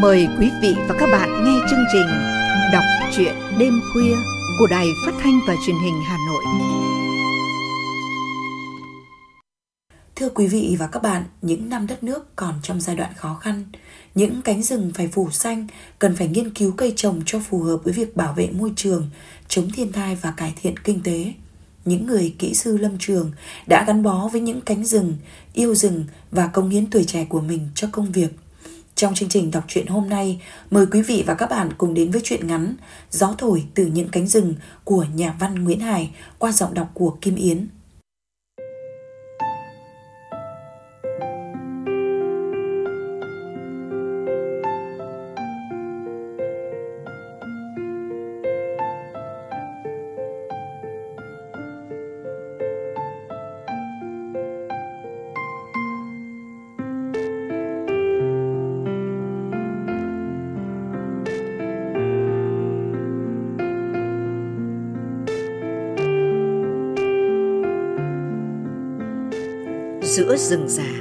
Mời quý vị và các bạn nghe chương trình Đọc truyện đêm khuya của Đài Phát thanh và Truyền hình Hà Nội. Thưa quý vị và các bạn, những năm đất nước còn trong giai đoạn khó khăn, những cánh rừng phải phủ xanh cần phải nghiên cứu cây trồng cho phù hợp với việc bảo vệ môi trường, chống thiên tai và cải thiện kinh tế. Những người kỹ sư lâm trường đã gắn bó với những cánh rừng, yêu rừng và công hiến tuổi trẻ của mình cho công việc – trong chương trình đọc truyện hôm nay, mời quý vị và các bạn cùng đến với truyện ngắn Gió thổi từ những cánh rừng của nhà văn Nguyễn Hải qua giọng đọc của Kim Yến. Giữa rừng già.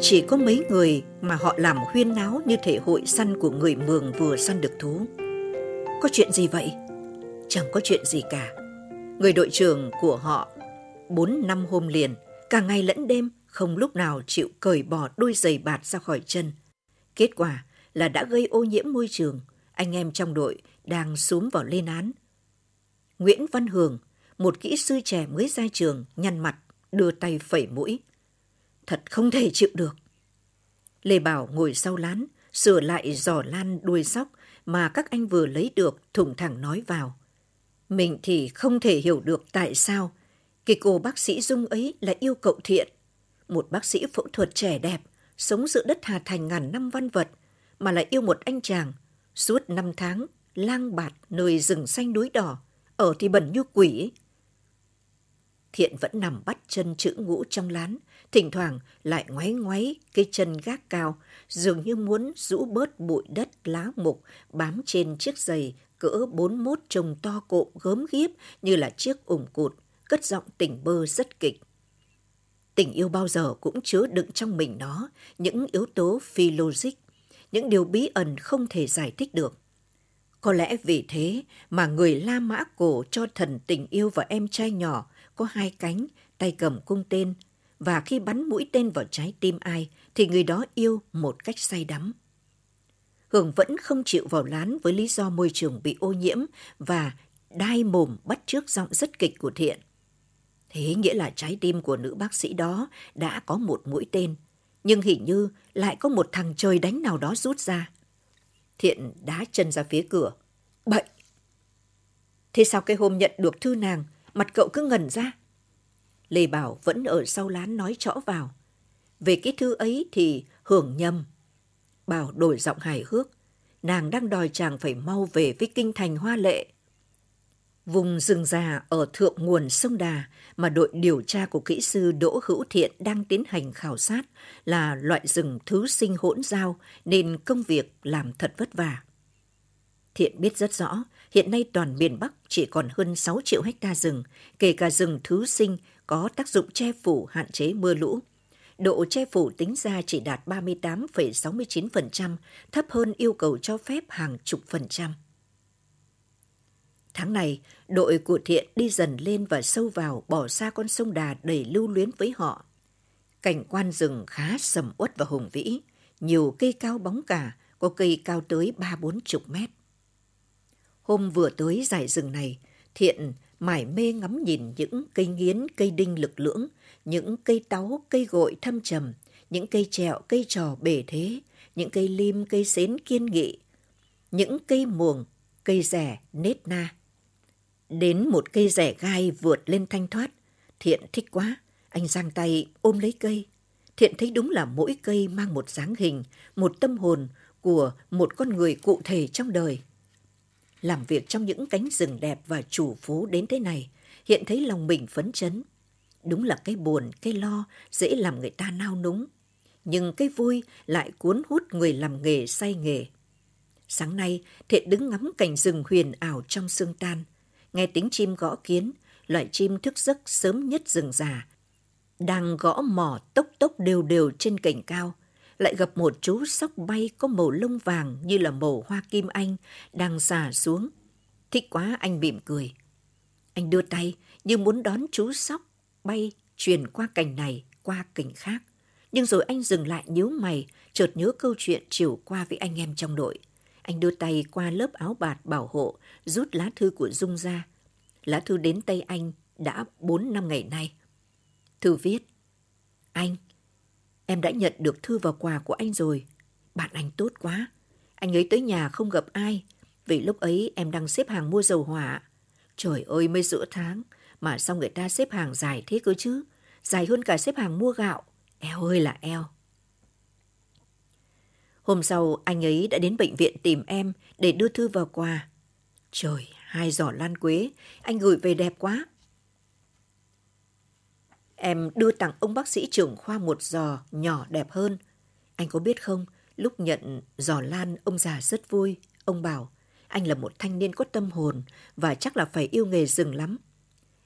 Chỉ có mấy người mà họ làm huyên náo như thể hội săn của người mường vừa săn được thú. Có chuyện gì vậy? Chẳng có chuyện gì cả. Người đội trưởng của họ, bốn năm hôm liền, cả ngày lẫn đêm, không lúc nào chịu cởi bỏ đôi giày bạt ra khỏi chân. Kết quả là đã gây ô nhiễm môi trường. Anh em trong đội đang xúm vào lên án. Nguyễn văn hường, một kỹ sư trẻ mới ra trường, nhăn mặt, đưa tay phẩy mũi thật không thể chịu được. Lê Bảo ngồi sau lán, sửa lại giỏ lan đuôi sóc mà các anh vừa lấy được thủng thẳng nói vào. Mình thì không thể hiểu được tại sao cái cô bác sĩ Dung ấy lại yêu cậu Thiện. Một bác sĩ phẫu thuật trẻ đẹp, sống giữa đất Hà Thành ngàn năm văn vật, mà lại yêu một anh chàng, suốt năm tháng, lang bạt nơi rừng xanh núi đỏ, ở thì bẩn như quỷ. Thiện vẫn nằm bắt chân chữ ngũ trong lán, thỉnh thoảng lại ngoáy ngoáy cái chân gác cao, dường như muốn rũ bớt bụi đất lá mục bám trên chiếc giày cỡ bốn mốt to cộm gớm ghiếp như là chiếc ủng cụt, cất giọng tỉnh bơ rất kịch. Tình yêu bao giờ cũng chứa đựng trong mình nó những yếu tố phi logic, những điều bí ẩn không thể giải thích được. Có lẽ vì thế mà người La Mã cổ cho thần tình yêu và em trai nhỏ có hai cánh, tay cầm cung tên, và khi bắn mũi tên vào trái tim ai thì người đó yêu một cách say đắm. Hường vẫn không chịu vào lán với lý do môi trường bị ô nhiễm và đai mồm bắt trước giọng rất kịch của Thiện. Thế nghĩa là trái tim của nữ bác sĩ đó đã có một mũi tên, nhưng hình như lại có một thằng trời đánh nào đó rút ra. Thiện đá chân ra phía cửa. Bậy! Thế sao cái hôm nhận được thư nàng, mặt cậu cứ ngẩn ra? Lê Bảo vẫn ở sau lán nói rõ vào. Về cái thư ấy thì hưởng nhầm. Bảo đổi giọng hài hước. Nàng đang đòi chàng phải mau về với kinh thành hoa lệ. Vùng rừng già ở thượng nguồn sông Đà mà đội điều tra của kỹ sư Đỗ Hữu Thiện đang tiến hành khảo sát là loại rừng thứ sinh hỗn giao nên công việc làm thật vất vả. Thiện biết rất rõ, hiện nay toàn miền Bắc chỉ còn hơn 6 triệu hecta rừng, kể cả rừng thứ sinh có tác dụng che phủ hạn chế mưa lũ. Độ che phủ tính ra chỉ đạt 38,69%, thấp hơn yêu cầu cho phép hàng chục phần trăm. Tháng này, đội của Thiện đi dần lên và sâu vào bỏ xa con sông Đà đầy lưu luyến với họ. Cảnh quan rừng khá sầm uất và hùng vĩ, nhiều cây cao bóng cả, có cây cao tới ba bốn chục mét. Hôm vừa tới giải rừng này, Thiện mải mê ngắm nhìn những cây nghiến, cây đinh lực lưỡng, những cây táu, cây gội thâm trầm, những cây trẹo, cây trò bể thế, những cây lim, cây xến kiên nghị, những cây muồng, cây rẻ nết na. Đến một cây rẻ gai vượt lên thanh thoát, Thiện thích quá, anh giang tay ôm lấy cây. Thiện thấy đúng là mỗi cây mang một dáng hình, một tâm hồn của một con người cụ thể trong đời. Làm việc trong những cánh rừng đẹp và chủ phú đến thế này, hiện thấy lòng mình phấn chấn. Đúng là cái buồn, cái lo dễ làm người ta nao núng. Nhưng cái vui lại cuốn hút người làm nghề say nghề. Sáng nay, Thiện đứng ngắm cảnh rừng huyền ảo trong sương tan. Nghe tiếng chim gõ kiến, loại chim thức giấc sớm nhất rừng già. Đang gõ mỏ tốc tốc đều đều trên cành cao lại gặp một chú sóc bay có màu lông vàng như là màu hoa kim anh đang xà xuống. Thích quá anh mỉm cười. Anh đưa tay như muốn đón chú sóc bay truyền qua cành này qua cành khác. Nhưng rồi anh dừng lại nhíu mày, chợt nhớ câu chuyện chiều qua với anh em trong đội. Anh đưa tay qua lớp áo bạt bảo hộ, rút lá thư của Dung ra. Lá thư đến tay anh đã 4 năm ngày nay. Thư viết, anh, em đã nhận được thư và quà của anh rồi. Bạn anh tốt quá. Anh ấy tới nhà không gặp ai, vì lúc ấy em đang xếp hàng mua dầu hỏa. Trời ơi, mới giữa tháng, mà sao người ta xếp hàng dài thế cơ chứ? Dài hơn cả xếp hàng mua gạo. Eo ơi là eo. Hôm sau, anh ấy đã đến bệnh viện tìm em để đưa thư vào quà. Trời, hai giỏ lan quế, anh gửi về đẹp quá. Em đưa tặng ông bác sĩ trưởng khoa một giò nhỏ đẹp hơn. Anh có biết không, lúc nhận giò lan ông già rất vui. Ông bảo, anh là một thanh niên có tâm hồn và chắc là phải yêu nghề rừng lắm.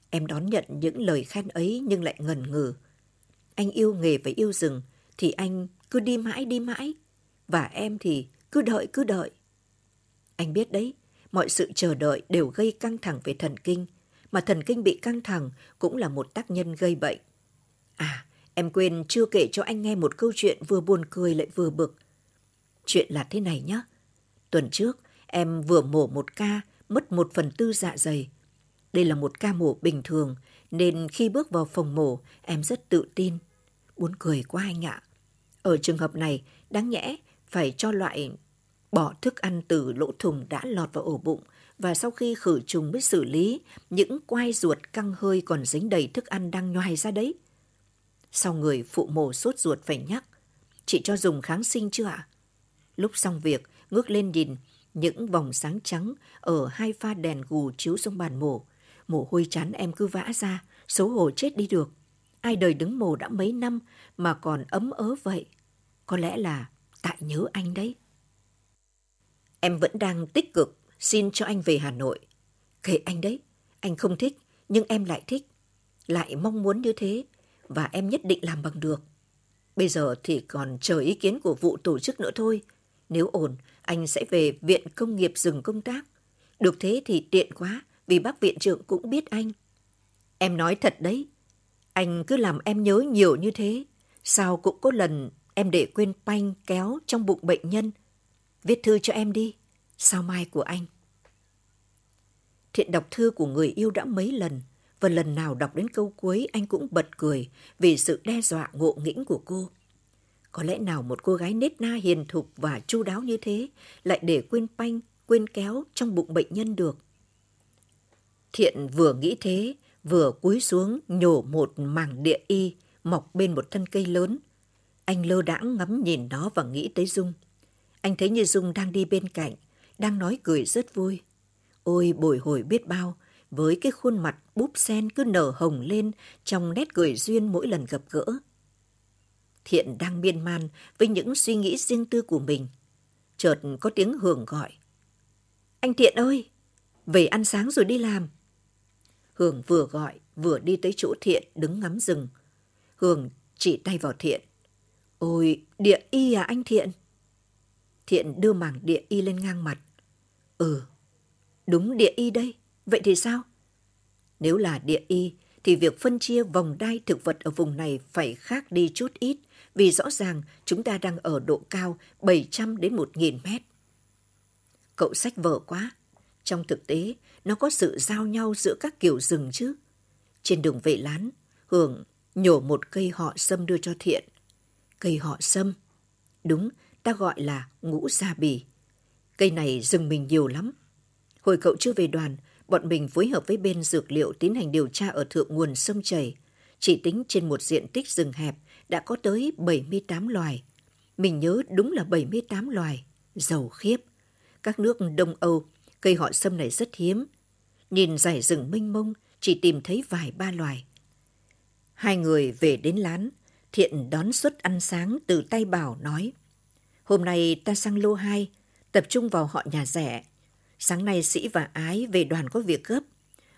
Em đón nhận những lời khen ấy nhưng lại ngần ngừ. Anh yêu nghề và yêu rừng thì anh cứ đi mãi đi mãi. Và em thì cứ đợi cứ đợi. Anh biết đấy, mọi sự chờ đợi đều gây căng thẳng về thần kinh, mà thần kinh bị căng thẳng cũng là một tác nhân gây bệnh. À, em quên chưa kể cho anh nghe một câu chuyện vừa buồn cười lại vừa bực. Chuyện là thế này nhé. Tuần trước, em vừa mổ một ca, mất một phần tư dạ dày. Đây là một ca mổ bình thường, nên khi bước vào phòng mổ, em rất tự tin. Buồn cười quá anh ạ. Ở trường hợp này, đáng nhẽ phải cho loại bỏ thức ăn từ lỗ thùng đã lọt vào ổ bụng và sau khi khử trùng mới xử lý những quai ruột căng hơi còn dính đầy thức ăn đang nhoài ra đấy. Sau người phụ mổ sốt ruột phải nhắc, chị cho dùng kháng sinh chưa ạ? Lúc xong việc, ngước lên nhìn những vòng sáng trắng ở hai pha đèn gù chiếu xuống bàn mổ. Mồ hôi chán em cứ vã ra, xấu hổ chết đi được. Ai đời đứng mồ đã mấy năm mà còn ấm ớ vậy. Có lẽ là tại nhớ anh đấy. Em vẫn đang tích cực xin cho anh về Hà Nội. Kệ anh đấy, anh không thích, nhưng em lại thích. Lại mong muốn như thế, và em nhất định làm bằng được. Bây giờ thì còn chờ ý kiến của vụ tổ chức nữa thôi. Nếu ổn, anh sẽ về Viện Công nghiệp dừng công tác. Được thế thì tiện quá, vì bác viện trưởng cũng biết anh. Em nói thật đấy, anh cứ làm em nhớ nhiều như thế. Sao cũng có lần em để quên panh kéo trong bụng bệnh nhân. Viết thư cho em đi, sao mai của anh. Thiện đọc thư của người yêu đã mấy lần, và lần nào đọc đến câu cuối anh cũng bật cười vì sự đe dọa ngộ nghĩnh của cô. Có lẽ nào một cô gái nết na hiền thục và chu đáo như thế lại để quên panh, quên kéo trong bụng bệnh nhân được. Thiện vừa nghĩ thế, vừa cúi xuống nhổ một mảng địa y mọc bên một thân cây lớn. Anh lơ đãng ngắm nhìn nó và nghĩ tới Dung. Anh thấy như Dung đang đi bên cạnh, đang nói cười rất vui. Ôi bồi hồi biết bao, với cái khuôn mặt búp sen cứ nở hồng lên trong nét cười duyên mỗi lần gặp gỡ. Thiện đang miên man với những suy nghĩ riêng tư của mình. Chợt có tiếng Hường gọi. Anh Thiện ơi, về ăn sáng rồi đi làm. Hường vừa gọi, vừa đi tới chỗ Thiện đứng ngắm rừng. Hường chỉ tay vào Thiện. Ôi, địa y à anh Thiện? Thiện đưa mảng địa y lên ngang mặt. Ừ, đúng địa y đây. Vậy thì sao? Nếu là địa y, thì việc phân chia vòng đai thực vật ở vùng này phải khác đi chút ít, vì rõ ràng chúng ta đang ở độ cao 700 đến 1.000 mét. Cậu sách vở quá. Trong thực tế, nó có sự giao nhau giữa các kiểu rừng chứ. Trên đường vệ lán, Hưởng nhổ một cây họ sâm đưa cho Thiện. Cây họ sâm. Đúng, ta gọi là ngũ sa bì. Cây này rừng mình nhiều lắm. Hồi cậu chưa về đoàn, bọn mình phối hợp với bên dược liệu tiến hành điều tra ở thượng nguồn sông chảy. Chỉ tính trên một diện tích rừng hẹp đã có tới 78 loài. Mình nhớ đúng là 78 loài, giàu khiếp. Các nước Đông Âu, cây họ sâm này rất hiếm. Nhìn dải rừng mênh mông, chỉ tìm thấy vài ba loài. Hai người về đến lán, Thiện đón suất ăn sáng từ tay Bảo nói. Hôm nay ta sang lô 2, tập trung vào họ nhà rẻ, Sáng nay Sĩ và Ái về đoàn có việc gấp.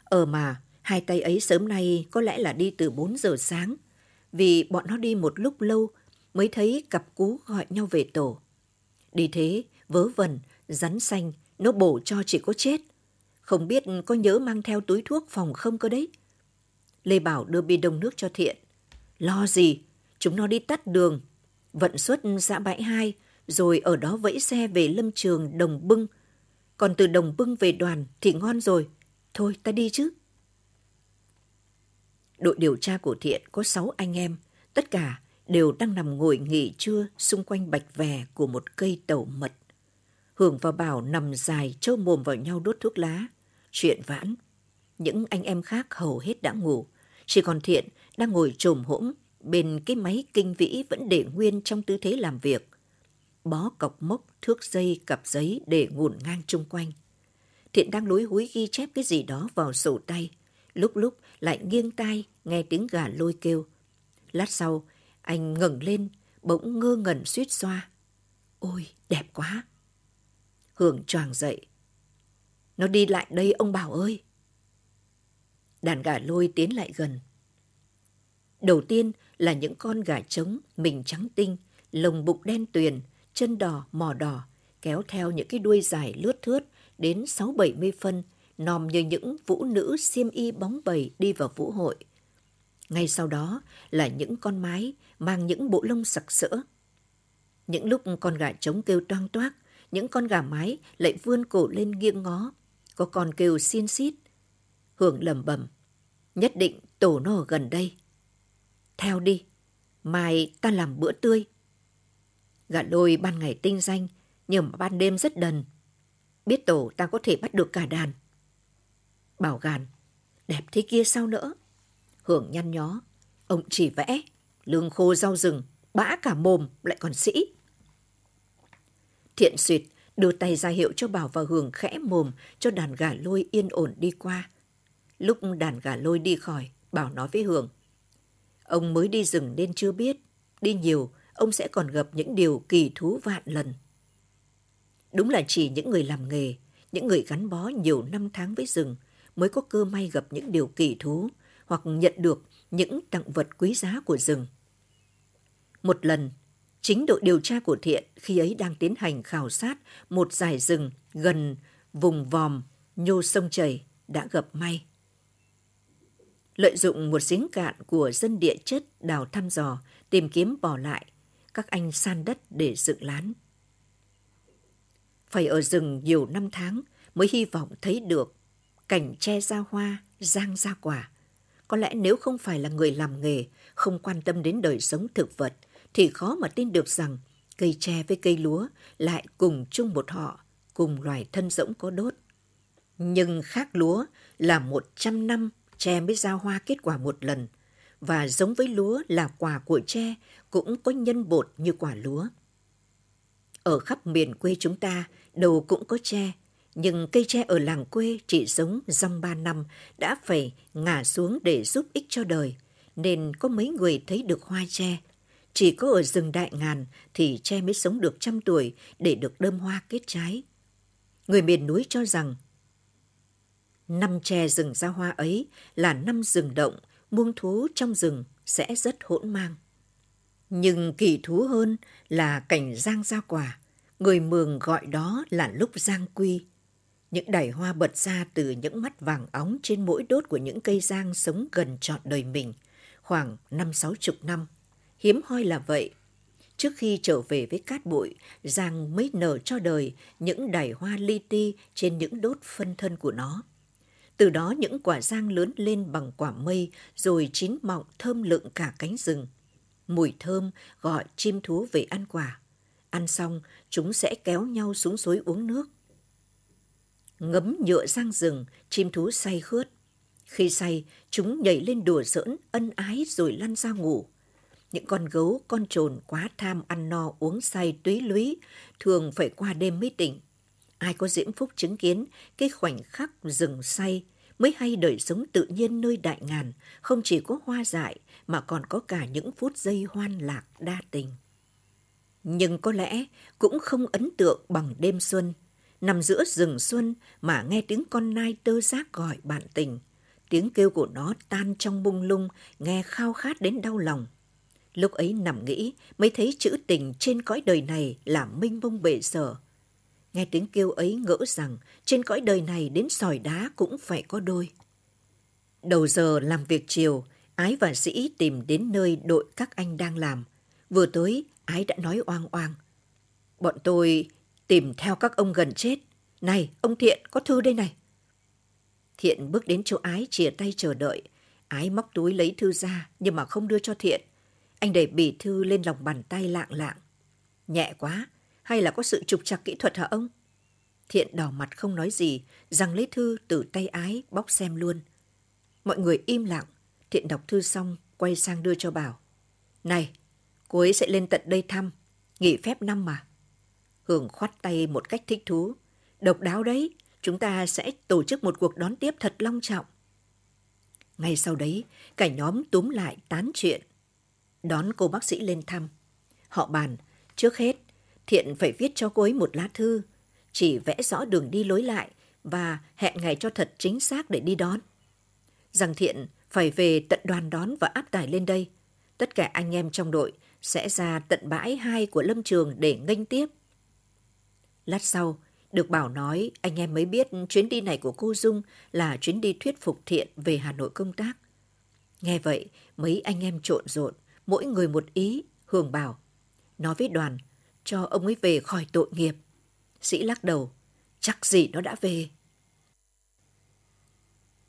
Ờ mà, hai tay ấy sớm nay có lẽ là đi từ 4 giờ sáng. Vì bọn nó đi một lúc lâu mới thấy cặp cú gọi nhau về tổ. Đi thế, vớ vẩn, rắn xanh, nó bổ cho chỉ có chết. Không biết có nhớ mang theo túi thuốc phòng không cơ đấy. Lê Bảo đưa bi đông nước cho Thiện. Lo gì, chúng nó đi tắt đường. Vận xuất xã bãi hai, rồi ở đó vẫy xe về lâm trường Đồng Bưng. Còn từ Đồng Bưng về đoàn thì ngon rồi. Thôi ta đi chứ. Đội điều tra của Thiện có 6 anh em, tất cả đều đang nằm ngồi nghỉ trưa xung quanh bạch vè của một cây tẩu mật. Hưởng và Bảo nằm dài trâu mồm vào nhau đốt thuốc lá, chuyện vãn. Những anh em khác hầu hết đã ngủ, chỉ còn Thiện đang ngồi trồm hỗn bên cái máy kinh vĩ vẫn để nguyên trong tư thế làm việc. Bó cọc mốc, thước dây, cặp giấy để ngổn ngang chung quanh. Thiện đang lối húi ghi chép cái gì đó vào sổ tay. Lúc lúc lại nghiêng tai nghe tiếng gà lôi kêu. Lát sau, anh ngẩng lên, bỗng ngơ ngẩn suýt xoa. Ôi, đẹp quá! Hưởng choàng dậy. Nó đi lại đây ông Bảo ơi! Đàn gà lôi tiến lại gần. Đầu tiên là những con gà trống, mình trắng tinh, lồng bụng đen tuyền, chân đỏ, mỏ đỏ, kéo theo những cái đuôi dài lướt thướt đến sáu bảy mươi phân, nòm như những vũ nữ xiêm y bóng bầy đi vào vũ hội. Ngay sau đó là những con mái mang những bộ lông sặc sỡ. Những lúc con gà trống kêu toang toác, những con gà mái lại vươn cổ lên nghiêng ngó. Có con kêu xin xít. Hưởng lầm bầm. Nhất định tổ nó ở gần đây. Theo đi, mai ta làm bữa tươi. Gà đôi ban ngày tinh danh, nhưng mà ban đêm rất đần. Biết tổ ta có thể bắt được cả đàn. Bảo gàn, đẹp thế kia sao nữa? Hưởng nhăn nhó, ông chỉ vẽ, lương khô rau rừng, bã cả mồm lại còn sĩ. Thiện suyệt đưa tay ra hiệu cho Bảo và Hưởng khẽ mồm cho đàn gà lôi yên ổn đi qua. Lúc đàn gà lôi đi khỏi, Bảo nói với Hưởng. Ông mới đi rừng nên chưa biết, đi nhiều ông sẽ còn gặp những điều kỳ thú vạn lần. Đúng là chỉ những người làm nghề, những người gắn bó nhiều năm tháng với rừng mới có cơ may gặp những điều kỳ thú hoặc nhận được những tặng vật quý giá của rừng. Một lần, chính đội điều tra của Thiện khi ấy đang tiến hành khảo sát một dải rừng gần vùng vòm nhô sông chảy đã gặp may. Lợi dụng một giếng cạn của dân địa chất đào thăm dò, tìm kiếm bỏ lại, các anh san đất để dựng lán. Phải ở rừng nhiều năm tháng mới hy vọng thấy được cảnh tre ra hoa, giang ra quả. Có lẽ nếu không phải là người làm nghề, không quan tâm đến đời sống thực vật, thì khó mà tin được rằng cây tre với cây lúa lại cùng chung một họ, cùng loài thân rỗng có đốt. Nhưng khác lúa là một trăm năm tre mới ra hoa kết quả một lần, và giống với lúa là quả của tre cũng có nhân bột như quả lúa. Ở khắp miền quê chúng ta, đầu cũng có tre, nhưng cây tre ở làng quê chỉ giống rong ba năm đã phải ngả xuống để giúp ích cho đời, nên có mấy người thấy được hoa tre. Chỉ có ở rừng đại ngàn thì tre mới sống được trăm tuổi để được đơm hoa kết trái. Người miền núi cho rằng năm tre rừng ra hoa ấy là năm rừng động, muông thú trong rừng sẽ rất hỗn mang. Nhưng kỳ thú hơn là cảnh giang ra quả, người mường gọi đó là lúc giang quy. Những đài hoa bật ra từ những mắt vàng óng trên mỗi đốt của những cây giang sống gần trọn đời mình, khoảng năm sáu chục năm. Hiếm hoi là vậy. Trước khi trở về với cát bụi, giang mới nở cho đời những đài hoa li ti trên những đốt phân thân của nó. Từ đó những quả giang lớn lên bằng quả mây rồi chín mọng thơm lựng cả cánh rừng. Mùi thơm gọi chim thú về ăn quả. Ăn xong, chúng sẽ kéo nhau xuống suối uống nước. Ngấm nhựa giang rừng, chim thú say khướt. Khi say, chúng nhảy lên đùa giỡn, ân ái rồi lăn ra ngủ. Những con gấu, con trồn quá tham ăn no uống say túy lúy, thường phải qua đêm mới tỉnh. Ai có diễm phúc chứng kiến cái khoảnh khắc rừng say mới hay đời sống tự nhiên nơi đại ngàn, không chỉ có hoa dại mà còn có cả những phút giây hoan lạc đa tình. Nhưng có lẽ cũng không ấn tượng bằng đêm xuân, nằm giữa rừng xuân mà nghe tiếng con nai tơ giác gọi bạn tình. Tiếng kêu của nó tan trong bung lung, nghe khao khát đến đau lòng. Lúc ấy nằm nghĩ mới thấy chữ tình trên cõi đời này là minh mông bể sở. Nghe tiếng kêu ấy ngỡ rằng trên cõi đời này đến sỏi đá cũng phải có đôi. Đầu giờ làm việc chiều, Ái và Sĩ tìm đến nơi đội các anh đang làm. Vừa tới, Ái đã nói oang oang. Bọn tôi tìm theo các ông gần chết. Này, ông Thiện, có thư đây này. Thiện bước đến chỗ Ái chìa tay chờ đợi. Ái móc túi lấy thư ra nhưng mà không đưa cho Thiện. Anh đẩy bì thư lên lòng bàn tay lạng lạng. Nhẹ quá, hay là có sự trục trặc kỹ thuật hả ông? Thiện đỏ mặt không nói gì, rằng lấy thư từ tay Ái bóc xem luôn. Mọi người im lặng, Thiện đọc thư xong, quay sang đưa cho Bảo. Này, cô ấy sẽ lên tận đây thăm, nghỉ phép năm mà. Hường khoát tay một cách thích thú. Độc đáo đấy, chúng ta sẽ tổ chức một cuộc đón tiếp thật long trọng. Ngay sau đấy, cả nhóm túm lại tán chuyện. Đón cô bác sĩ lên thăm. Họ bàn, trước hết, Thiện phải viết cho cô ấy một lá thư, chỉ vẽ rõ đường đi lối lại và hẹn ngày cho thật chính xác để đi đón. Rằng Thiện phải về tận đoàn đón và áp tải lên đây. Tất cả anh em trong đội sẽ ra tận bãi hai của lâm trường để nghênh tiếp. Lát sau, được Bảo nói anh em mới biết chuyến đi này của cô Dung là chuyến đi thuyết phục thiện về Hà Nội công tác. Nghe vậy, mấy anh em trộn rộn, mỗi người một ý, Hường bảo. Nói với đoàn, cho ông ấy về khỏi tội nghiệp. Sĩ lắc đầu, chắc gì nó đã về.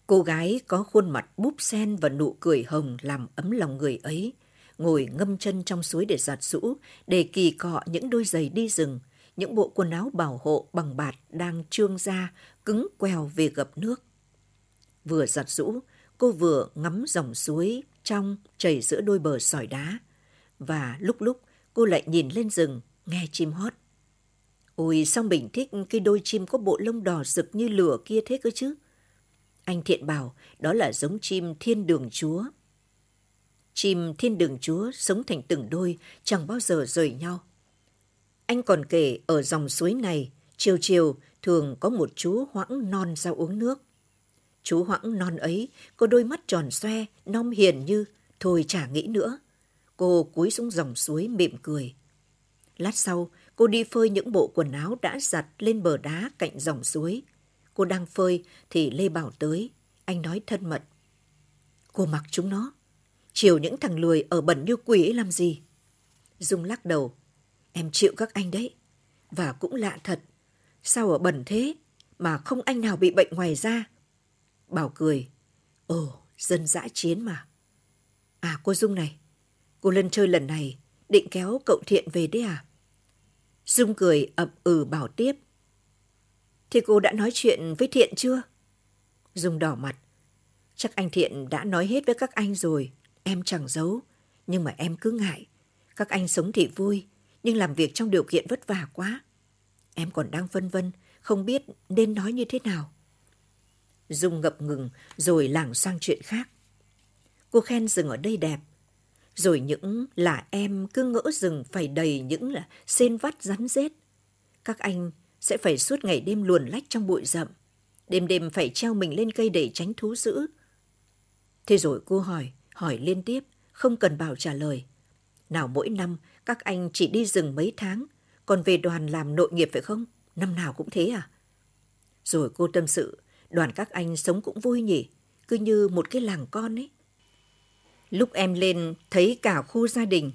Cô gái có khuôn mặt búp sen và nụ cười hồng làm ấm lòng người ấy, ngồi ngâm chân trong suối để giặt rũ, để kỳ cọ những đôi giày đi rừng, những bộ quần áo bảo hộ bằng bạt đang trương ra, cứng queo về gập nước. Vừa giặt rũ, cô vừa ngắm dòng suối trong chảy giữa đôi bờ sỏi đá. Và lúc lúc cô lại nhìn lên rừng, nghe chim hót. Ôi sao mình thích cái đôi chim có bộ lông đỏ rực như lửa kia thế cơ chứ? Anh Thiện bảo đó là giống chim thiên đường chúa. Chim thiên đường chúa sống thành từng đôi, chẳng bao giờ rời nhau. Anh còn kể ở dòng suối này, chiều chiều thường có một chú hoãng non ra uống nước. Chú hoãng non ấy có đôi mắt tròn xoe, non hiền như, thôi chả nghĩ nữa. Cô cúi xuống dòng suối mỉm cười. Lát sau, cô đi phơi những bộ quần áo đã giặt lên bờ đá cạnh dòng suối. Cô đang phơi thì Lê Bảo tới. Anh nói thân mật. Cô mặc chúng nó. Chiều những thằng lười ở bẩn như quỷ ấy làm gì? Dung lắc đầu. Em chịu các anh đấy. Và cũng lạ thật. Sao ở bẩn thế mà không anh nào bị bệnh ngoài da? Bảo cười. Ồ, dân dã chiến mà. À cô Dung này, cô lên chơi lần này định kéo cậu Thiện về đấy à? Dung cười ậm ừ bảo tiếp. Thì cô đã nói chuyện với Thiện chưa? Dung đỏ mặt. Chắc anh Thiện đã nói hết với các anh rồi, em chẳng giấu. Nhưng mà em cứ ngại. Các anh sống thì vui, nhưng làm việc trong điều kiện vất vả quá. Em còn đang vân vân, không biết nên nói như thế nào. Dung ngập ngừng rồi lảng sang chuyện khác. Cô khen rừng ở đây đẹp. Rồi những là em cứ ngỡ rừng phải đầy những là sen vắt rắn rết. Các anh sẽ phải suốt ngày đêm luồn lách trong bụi rậm. Đêm đêm phải treo mình lên cây để tránh thú dữ. Thế rồi cô hỏi, hỏi liên tiếp, không cần bảo trả lời. Nào mỗi năm các anh chỉ đi rừng mấy tháng, còn về đoàn làm nội nghiệp phải không? Năm nào cũng thế à? Rồi cô tâm sự, đoàn các anh sống cũng vui nhỉ, cứ như một cái làng con ấy. Lúc em lên thấy cả khu gia đình,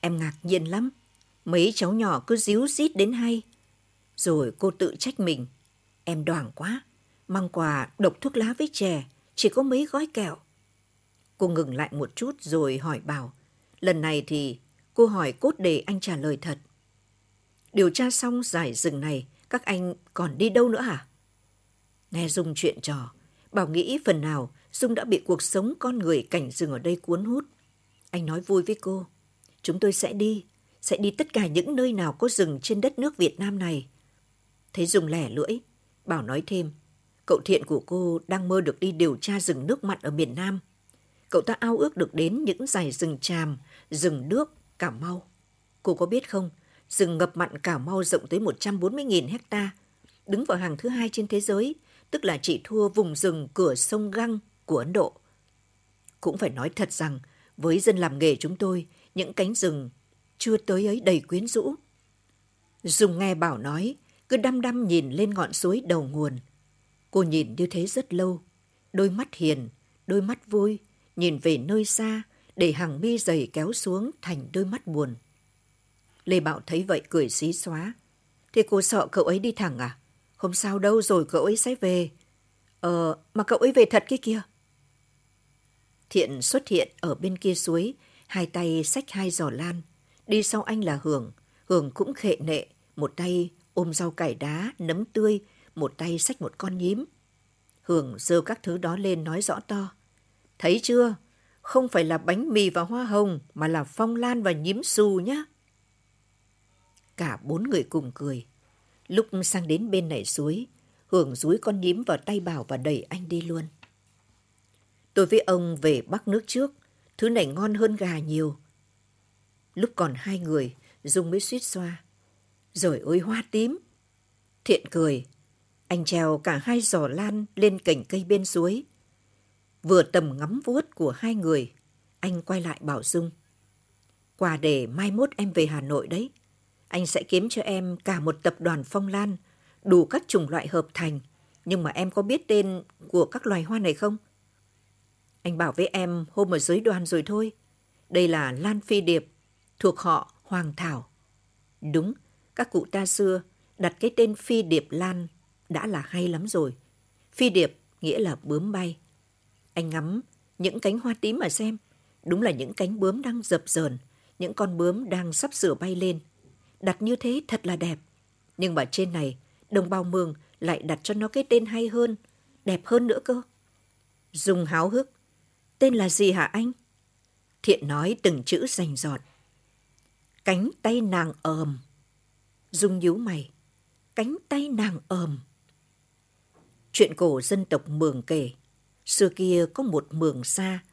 em ngạc nhiên lắm. Mấy cháu nhỏ cứ díu dít đến hay. Rồi cô tự trách mình. Em đoàn quá, mang quà độc thuốc lá với chè, chỉ có mấy gói kẹo. Cô ngừng lại một chút rồi hỏi Bảo. Lần này thì cô hỏi cốt để anh trả lời thật. Điều tra xong giải rừng này, các anh còn đi đâu nữa hả? Nghe Dung chuyện trò, Bảo nghĩ phần nào Dung đã bị cuộc sống con người cảnh rừng ở đây cuốn hút. Anh nói vui với cô. Chúng tôi sẽ đi, sẽ đi tất cả những nơi nào có rừng trên đất nước Việt Nam này. Thấy Dung lẻ lưỡi, Bảo nói thêm. Cậu thiện của cô đang mơ được đi điều tra rừng nước mặn ở miền Nam. Cậu ta ao ước được đến những dải rừng tràm, rừng nước, Cà Mau. Cô có biết không, rừng ngập mặn Cà Mau rộng tới 140.000 hecta, đứng vào hàng thứ hai trên thế giới, tức là chỉ thua vùng rừng cửa sông Găng của Ấn Độ. Cũng phải nói thật rằng, với dân làm nghề chúng tôi, những cánh rừng chưa tới ấy đầy quyến rũ. dùng nghe Bảo nói, cứ đăm đăm nhìn lên ngọn suối đầu nguồn. Cô nhìn như thế rất lâu, đôi mắt hiền, đôi mắt vui, nhìn về nơi xa, để hàng mi dày kéo xuống thành đôi mắt buồn. Lê Bảo thấy vậy cười xí xóa. thế cô sợ cậu ấy đi thẳng à? Không sao đâu rồi cậu ấy sẽ về. Ờ, mà cậu ấy về thật kia kìa. Thiện xuất hiện ở bên kia suối, hai tay xách hai giỏ lan. Đi sau anh là Hưởng, Hưởng cũng khệ nệ, một tay ôm rau cải đá, nấm tươi, một tay xách một con nhím. Hưởng giơ các thứ đó lên nói rõ to. Thấy chưa? Không phải là bánh mì và hoa hồng, mà là phong lan và nhím xù nhá. Cả bốn người cùng cười. Lúc sang đến bên này suối, Hưởng dúi con nhím vào tay Bảo và đẩy anh đi luôn. Tôi với ông về bắc nước trước, thứ này ngon hơn gà nhiều. Lúc còn hai người, Dung mới suýt xoa. Rồi ôi hoa tím. Thiện cười. Anh treo cả hai giò lan lên cành cây bên suối. Vừa tầm ngắm vuốt của hai người, anh quay lại bảo Dung. Quà để mai mốt em về Hà Nội đấy. Anh sẽ kiếm cho em cả một tập đoàn phong lan, đủ các chủng loại hợp thành. Nhưng mà em có biết tên của các loài hoa này không? Anh bảo với em hôm ở dưới đoàn rồi thôi. Đây là Lan Phi Điệp, thuộc họ Hoàng Thảo. Đúng, các cụ ta xưa đặt cái tên Phi Điệp Lan đã là hay lắm rồi. Phi Điệp nghĩa là bướm bay. Anh ngắm những cánh hoa tím mà xem. Đúng là những cánh bướm đang dập dờn, những con bướm đang sắp sửa bay lên. Đặt như thế thật là đẹp. Nhưng mà trên này, đồng bào mường lại đặt cho nó cái tên hay hơn, đẹp hơn nữa cơ. Dùng háo hức. Tên là gì hả anh? Thiện nói từng chữ rành giọt. Cánh tay nàng ờm. Dung nhíu mày. Cánh tay nàng ờm. Chuyện cổ dân tộc Mường kể. Xưa kia có một mường xa,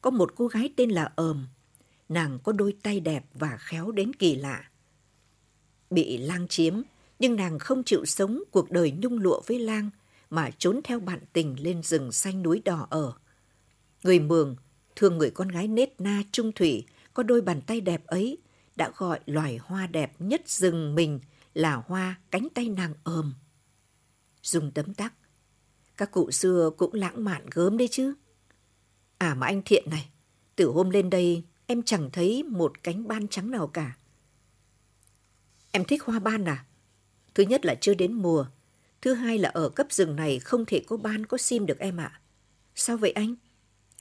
có một cô gái tên là ờm. Nàng có đôi tay đẹp và khéo đến kỳ lạ. Bị lang chiếm, nhưng nàng không chịu sống cuộc đời nhung lụa với lang mà trốn theo bạn tình lên rừng xanh núi đỏ ở. Người Mường, thương người con gái nết na trung thủy, có đôi bàn tay đẹp ấy, đã gọi loài hoa đẹp nhất rừng mình là hoa cánh tay nàng ôm. Dùng tấm tắc. Các cụ xưa cũng lãng mạn gớm đấy chứ. À mà anh Thiện này, từ hôm lên đây em chẳng thấy một cánh ban trắng nào cả. Em thích hoa ban à? Thứ nhất là chưa đến mùa. Thứ hai là ở cấp rừng này không thể có ban có sim được em ạ. Sao vậy anh?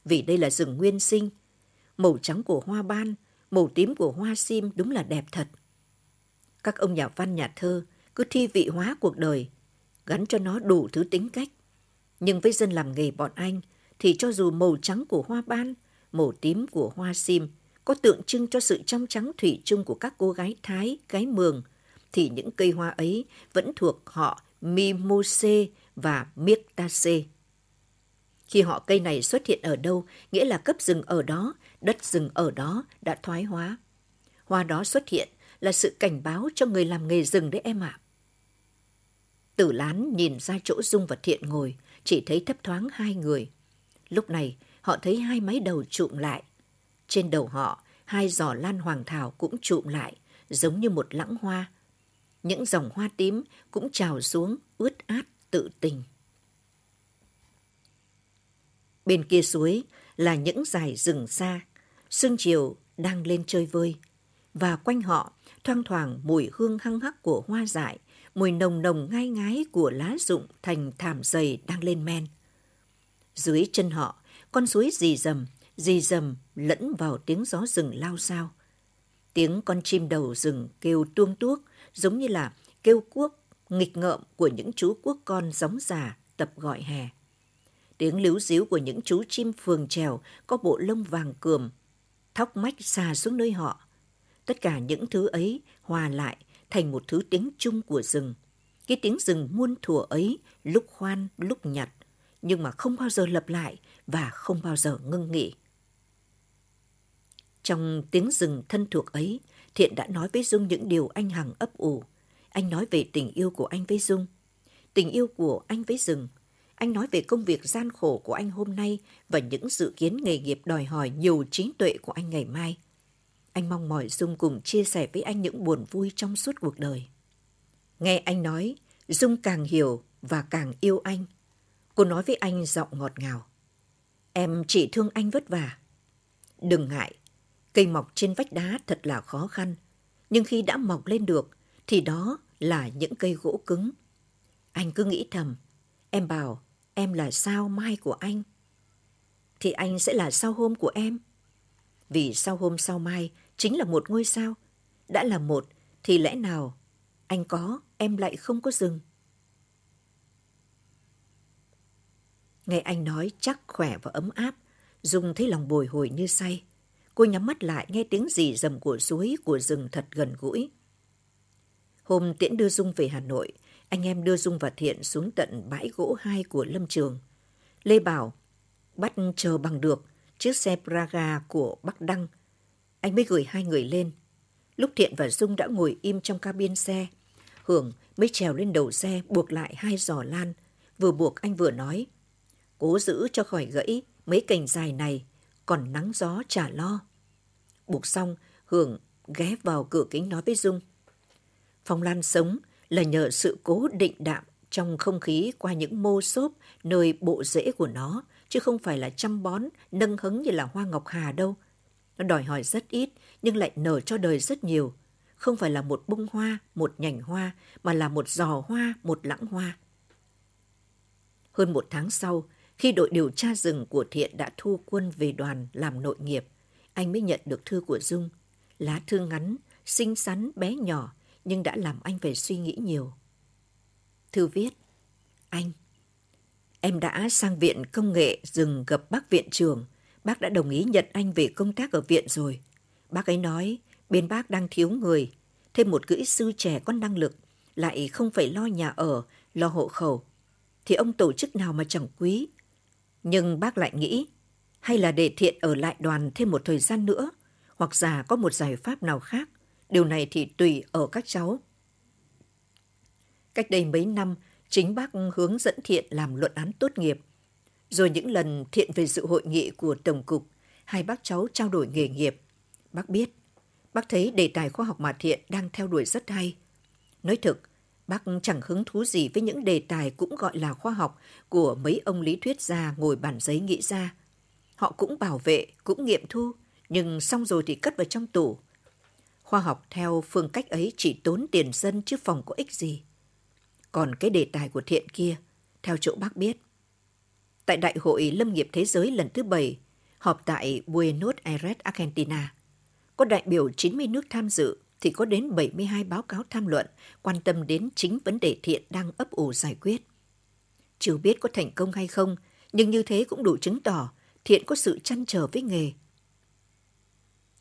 Vì đây là rừng nguyên sinh. Màu trắng của hoa ban, màu tím của hoa sim đúng là đẹp thật. Các ông nhà văn nhà thơ cứ thi vị hóa cuộc đời, gắn cho nó đủ thứ tính cách. Nhưng với dân làm nghề bọn anh thì cho dù màu trắng của hoa ban, màu tím của hoa sim có tượng trưng cho sự trong trắng thủy chung của các cô gái Thái, gái Mường, thì những cây hoa ấy vẫn thuộc họ Mimose và Myrtaceae. Khi họ cây này xuất hiện ở đâu, nghĩa là cấp rừng ở đó, đất rừng ở đó đã thoái hóa. Hoa đó xuất hiện là sự cảnh báo cho người làm nghề rừng đấy em ạ. Tử lán nhìn ra chỗ Dung và Thiện ngồi, chỉ thấy thấp thoáng hai người. Lúc này, họ thấy hai máy đầu trụm lại. Trên đầu họ, hai giỏ lan hoàng thảo cũng trụm lại, giống như một lãng hoa. Những dòng hoa tím cũng trào xuống, ướt át, tự tình. Bên kia suối là những dải rừng xa, sương chiều đang lên chơi vơi. Và quanh họ thoang thoảng mùi hương hăng hắc của hoa dại, mùi nồng nồng ngai ngái của lá rụng thành thảm dày đang lên men. Dưới chân họ, con suối dì dầm, dì dầm lẫn vào tiếng gió rừng lao sao. Tiếng con chim đầu rừng kêu tuông tuốc giống như là kêu cuốc nghịch ngợm của những chú cuốc con gióng già tập gọi hè. Tiếng líu díu của những chú chim phường trèo có bộ lông vàng cườm, thóc mách xà xuống nơi họ. Tất cả những thứ ấy hòa lại thành một thứ tiếng chung của rừng. Cái tiếng rừng muôn thuở ấy lúc khoan lúc nhặt, nhưng mà không bao giờ lặp lại và không bao giờ ngưng nghỉ. Trong tiếng rừng thân thuộc ấy, Thiện đã nói với Dung những điều anh Hằng ấp ủ. Anh nói về tình yêu của anh với Dung, tình yêu của anh với rừng. Anh nói về công việc gian khổ của anh hôm nay và những dự kiến nghề nghiệp đòi hỏi nhiều trí tuệ của anh ngày mai. Anh mong mỏi Dung cùng chia sẻ với anh những buồn vui trong suốt cuộc đời. Nghe anh nói, Dung càng hiểu và càng yêu anh. Cô nói với anh giọng ngọt ngào. Em chỉ thương anh vất vả. Đừng ngại, cây mọc trên vách đá thật là khó khăn. Nhưng khi đã mọc lên được, thì đó là những cây gỗ cứng. Anh cứ nghĩ thầm, em bảo em là sao mai của anh. Thì anh sẽ là sao hôm của em. Vì sao hôm sau mai chính là một ngôi sao. Đã là một thì lẽ nào anh có, em lại không có rừng. Nghe anh nói chắc khỏe và ấm áp, Dung thấy lòng bồi hồi như say. Cô nhắm mắt lại nghe tiếng rì rầm của suối, của rừng thật gần gũi. Hôm Tiễn đưa Dung về Hà Nội, anh em đưa Dung và Thiện xuống tận bãi gỗ hai của Lâm Trường. Lê bảo, bắt chờ bằng được chiếc xe Praga của Bắc Đăng. Anh mới gửi hai người lên. Lúc Thiện và Dung đã ngồi im trong cabin xe, Hưởng mới trèo lên đầu xe buộc lại hai giò lan. Vừa buộc anh vừa nói, cố giữ cho khỏi gãy mấy cành dài này, còn nắng gió chả lo. Buộc xong, Hưởng ghé vào cửa kính nói với Dung. Phong Lan sống là nhờ sự cố định đạm trong không khí qua những mô xốp nơi bộ rễ của nó, chứ không phải là chăm bón, nâng hứng như là hoa ngọc hà đâu. Nó đòi hỏi rất ít, nhưng lại nở cho đời rất nhiều. Không phải là một bông hoa, một nhành hoa, mà là một giò hoa, một lãng hoa. Hơn một tháng sau, khi đội điều tra rừng của Thiện đã thu quân về đoàn làm nội nghiệp, anh mới nhận được thư của Dung. Lá thư ngắn, xinh xắn, bé nhỏ, nhưng đã làm anh phải suy nghĩ nhiều. Thư viết, anh, em đã sang viện công nghệ rừng gặp bác viện trưởng. Bác đã đồng ý nhận anh về công tác ở viện rồi. Bác ấy nói, bên bác đang thiếu người, thêm một kỹ sư trẻ có năng lực, lại không phải lo nhà ở, lo hộ khẩu. Thì ông tổ chức nào mà chẳng quý. Nhưng bác lại nghĩ, hay là để thiện ở lại đoàn thêm một thời gian nữa, hoặc giả có một giải pháp nào khác Điều này thì tùy ở các cháu. Cách đây mấy năm, chính bác hướng dẫn Thiện làm luận án tốt nghiệp. Rồi những lần Thiện về dự hội nghị của Tổng cục, hai bác cháu trao đổi nghề nghiệp. Bác biết, bác thấy đề tài khoa học mà Thiện đang theo đuổi rất hay. Nói thực, bác chẳng hứng thú gì với những đề tài cũng gọi là khoa học của mấy ông lý thuyết gia ngồi bàn giấy nghĩ ra. Họ cũng bảo vệ, cũng nghiệm thu, nhưng xong rồi thì cất vào trong tủ. Khoa học theo phương cách ấy chỉ tốn tiền dân chứ phòng có ích gì. Còn cái đề tài của thiện kia, theo chỗ bác biết. Tại Đại hội Lâm nghiệp Thế giới lần thứ bảy, họp tại Buenos Aires, Argentina, có đại biểu 90 nước tham dự thì có đến 72 báo cáo tham luận quan tâm đến chính vấn đề thiện đang ấp ủ giải quyết. Chưa biết có thành công hay không, nhưng như thế cũng đủ chứng tỏ thiện có sự chăn trở với nghề.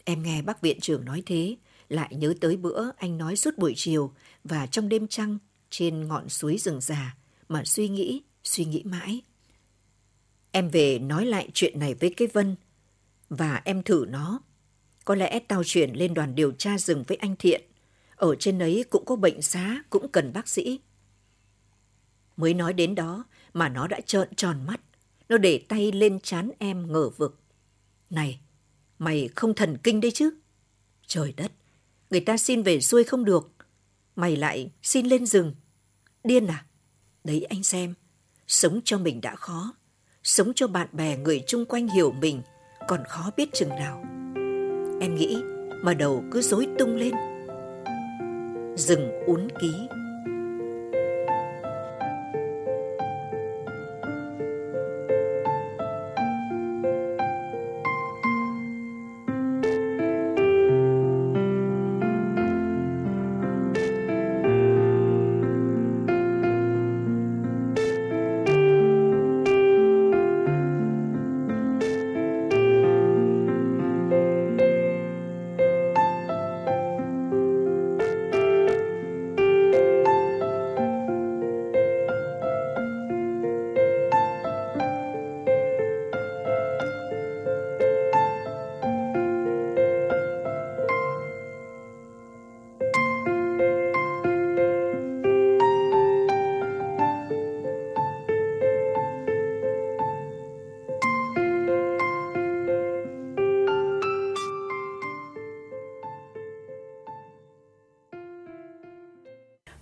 Em nghe bác viện trưởng nói thế, lại nhớ tới bữa anh nói suốt buổi chiều và trong đêm trăng trên ngọn suối rừng già mà suy nghĩ, suy nghĩ mãi. Em về nói lại chuyện này với cái Vân và em thử nó. Có lẽ tao chuyển lên đoàn điều tra rừng với anh Thiện. Ở trên ấy cũng có bệnh xá, cũng cần bác sĩ. Mới nói đến đó mà nó đã trợn tròn mắt. Nó để tay lên chán em ngờ vực. Này, mày không thần kinh đấy chứ? Trời đất, Người ta xin về xuôi không được. Mày lại xin lên rừng. Điên à? Đấy anh xem. Sống cho mình đã khó. Sống cho bạn bè người chung quanh hiểu mình, còn khó biết chừng nào. Em nghĩ mà đầu cứ rối tung lên. Rừng uốn ký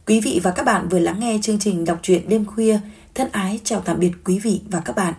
Quý vị và các bạn vừa lắng nghe chương trình đọc truyện đêm khuya. Thân ái chào tạm biệt quý vị và các bạn.